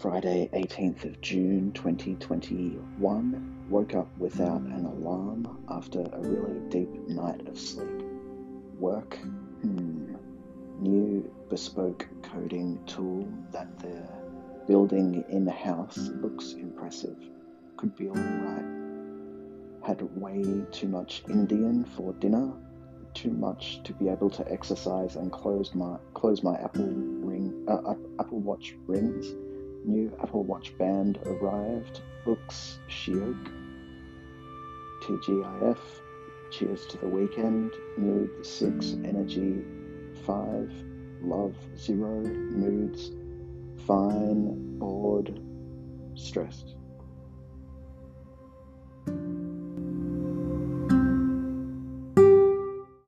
Friday, 18th of June 2021. Woke up without an alarm after a really deep night of sleep. Work? Hmm. New bespoke coding tool that they're building in house looks impressive. Could be alright. Had way too much Indian for dinner. Too much to be able to exercise and close my close my Apple ring uh, Apple Watch rings New Apple Watch band arrived. Books Shiok. TGIF. Cheers to the weekend. Mood 6. Energy 5. Love 0. Moods. Fine. Bored. Stressed.